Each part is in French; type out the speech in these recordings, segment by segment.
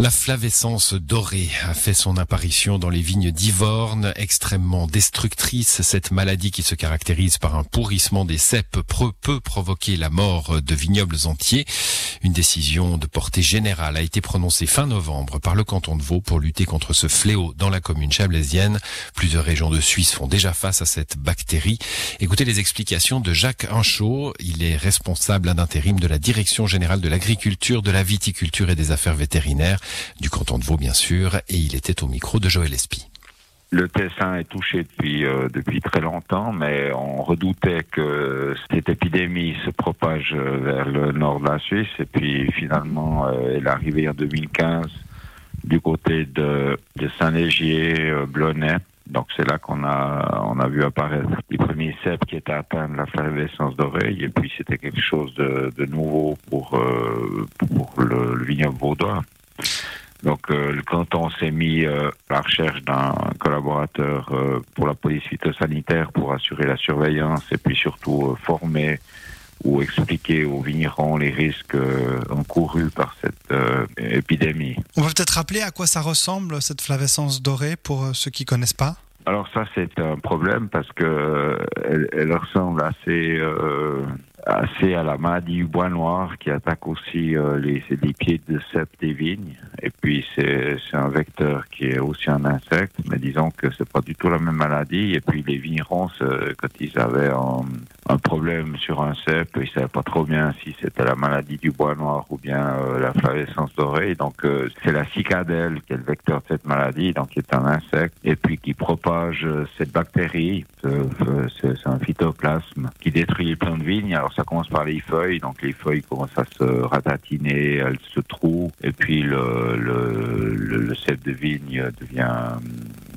La flavescence dorée a fait son apparition dans les vignes d'Ivorne, extrêmement destructrice. Cette maladie qui se caractérise par un pourrissement des cèpes peut provoquer la mort de vignobles entiers. Une décision de portée générale a été prononcée fin novembre par le canton de Vaud pour lutter contre ce fléau dans la commune chablaisienne. Plusieurs régions de Suisse font déjà face à cette bactérie. Écoutez les explications de Jacques Inchaud. Il est responsable d'intérim de la Direction générale de l'agriculture, de la viticulture et des affaires vétérinaires du canton de Vaud bien sûr, et il était au micro de Joël Espy. Le Tessin est touché depuis euh, depuis très longtemps, mais on redoutait que cette épidémie se propage euh, vers le nord de la Suisse. Et puis finalement, euh, elle est arrivée en 2015 du côté de, de Saint-Légier, Blonay. Donc c'est là qu'on a on a vu apparaître les premiers cèpes qui étaient atteints de la flavescence d'oreille. Et puis c'était quelque chose de, de nouveau pour pour le, le vignoble vaudois. Donc euh, le canton s'est mis euh, à la recherche d'un collaborateur euh, pour la police phytosanitaire pour assurer la surveillance et puis surtout former ou expliquer aux vignerons les risques encourus par cette épidémie. On va peut-être rappeler à quoi ça ressemble cette flavescence dorée pour ceux qui connaissent pas? Alors ça c'est un problème parce que elle, elle ressemble assez assez à la maladie du bois noir qui attaque aussi euh, les, pieds de cèpe des vignes. Et puis c'est un vecteur qui est aussi un insecte, mais disons que c'est pas du tout la même maladie. Et puis les vignerons, quand ils avaient un, un, problème sur un cèpe, ils savaient pas trop bien si c'était la maladie du bois noir ou bien euh, la flavescence dorée. Donc euh, c'est la cicadelle qui est le vecteur de cette maladie, donc qui est un insecte, et puis qui propage cette bactérie. C'est un phytoplasme qui détruit les plants de vigne. Alors ça commence par les feuilles, donc les feuilles commencent à se ratatiner, elles se trouent, et puis le, le, le, cèpe de vigne devient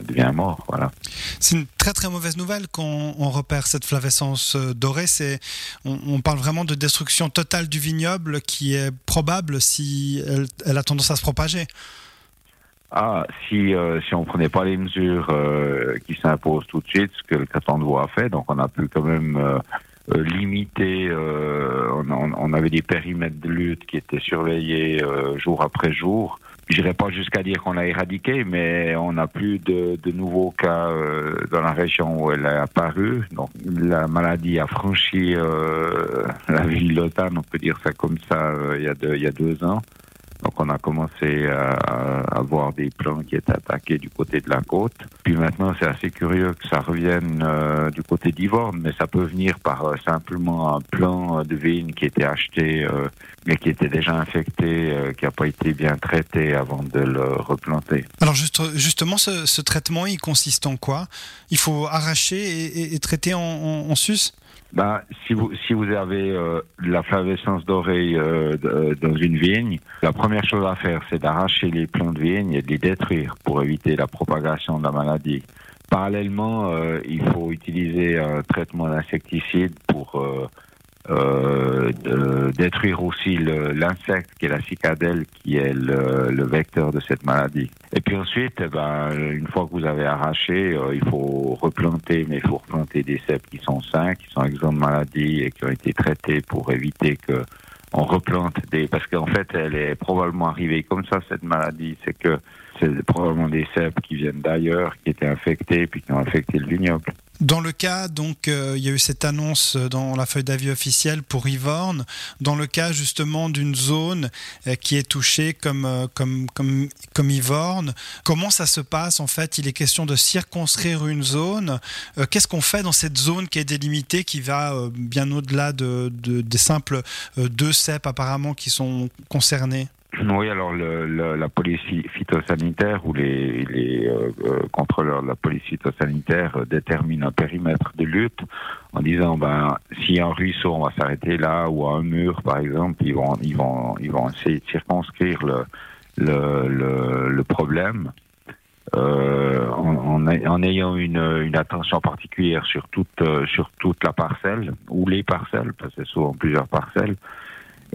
devient mort. Voilà. C'est une très très mauvaise nouvelle qu'on on repère cette flavescence euh, dorée. C'est, on, on, parle vraiment de destruction totale du vignoble qui est probable si elle, elle a tendance à se propager. Ah, si euh, si on prenait pas les mesures euh, qui s'imposent tout de suite, ce que le canton de Vaud a fait, donc on a pu quand même euh limiter. On, on, avait des périmètres de lutte qui étaient surveillés jour après jour. Je n'irai pas jusqu'à dire qu'on l'a éradiqué, mais on n'a plus de, de, nouveaux cas dans la région où elle est apparue. Donc la maladie a franchi la ville d'Otan, on peut dire ça comme ça, il y a deux, il y a deux ans. Donc on a commencé à, avoir des plants qui étaient attaqués du côté de la côte. Puis maintenant c'est assez curieux que ça revienne euh, du côté d'Ivorne, mais ça peut venir par euh, simplement un plant de vigne qui était acheté euh, mais qui était déjà infecté, euh, qui n'a pas été bien traité avant de le replanter. Alors juste, justement ce, ce, traitement il consiste en quoi? Il faut arracher et, et, traiter en, en sus? Ben, si vous si vous avez euh, la flavescence dorée euh, dans une vigne, la première chose à faire, c'est d'arracher les plants de vigne et de les détruire pour éviter la propagation de la maladie. Parallèlement, euh, il faut utiliser un traitement d'insecticide pour euh, euh, de détruire aussi l'insecte qui est la cicadelle qui est le, le, vecteur de cette maladie. Et puis ensuite, eh ben, une fois que vous avez arraché, euh, il faut replanter, mais il faut replanter des cèpes qui sont sains, qui sont exempts de maladie et qui ont été traités pour éviter que on replante des parce qu'en fait elle est probablement arrivée comme ça cette maladie c'est que c'est probablement des cèpes qui viennent d'ailleurs qui étaient infectés puis qui ont infecté le vignoble dans le cas, donc, euh, il y a eu cette annonce dans la feuille d'avis officielle pour Ivorne. Dans le cas justement d'une zone euh, qui est touchée comme, euh, comme, comme, comme comment ça se passe en fait? Il est question de circonscrire une zone. Euh, Qu'est-ce qu'on fait dans cette zone qui est délimitée, qui va euh, bien au-delà de, de, des simples euh, deux cèpes apparemment qui sont concernés oui, alors le, le, la police phytosanitaire ou les, les euh, contrôleurs de la police phytosanitaire euh, déterminent un périmètre de lutte en disant ben a un ruisseau, on va s'arrêter là ou à un mur par exemple, ils vont ils vont ils vont essayer de circonscrire le le, le, problème. Euh, en, en, ayant une, une, attention particulière sur toute sur toute la parcelle ou les parcelles parce que c'est souvent plusieurs parcelles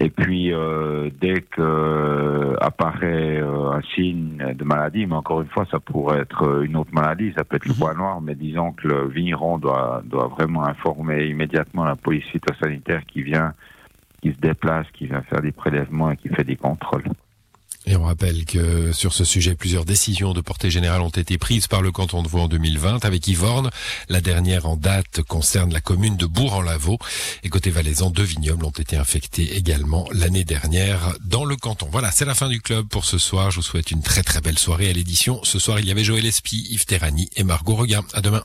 et puis, euh, dès que euh, apparaît euh, un signe de maladie, mais encore une fois, ça pourrait être une autre maladie, ça peut être le bois noir, mais disons que le vigneron doit, doit vraiment informer immédiatement la police phytosanitaire qui vient qui se déplace, qui vient faire des prélèvements et qui fait des contrôles. Et on rappelle que sur ce sujet, plusieurs décisions de portée générale ont été prises par le canton de Vaud en 2020 avec Yvorne. La dernière en date concerne la commune de Bourg-en-Lavaux. Et côté valaisan, deux vignobles ont été infectés également l'année dernière dans le canton. Voilà, c'est la fin du club pour ce soir. Je vous souhaite une très très belle soirée à l'édition. Ce soir, il y avait Joël Espy, Yves Terrani et Margot Regain. À demain.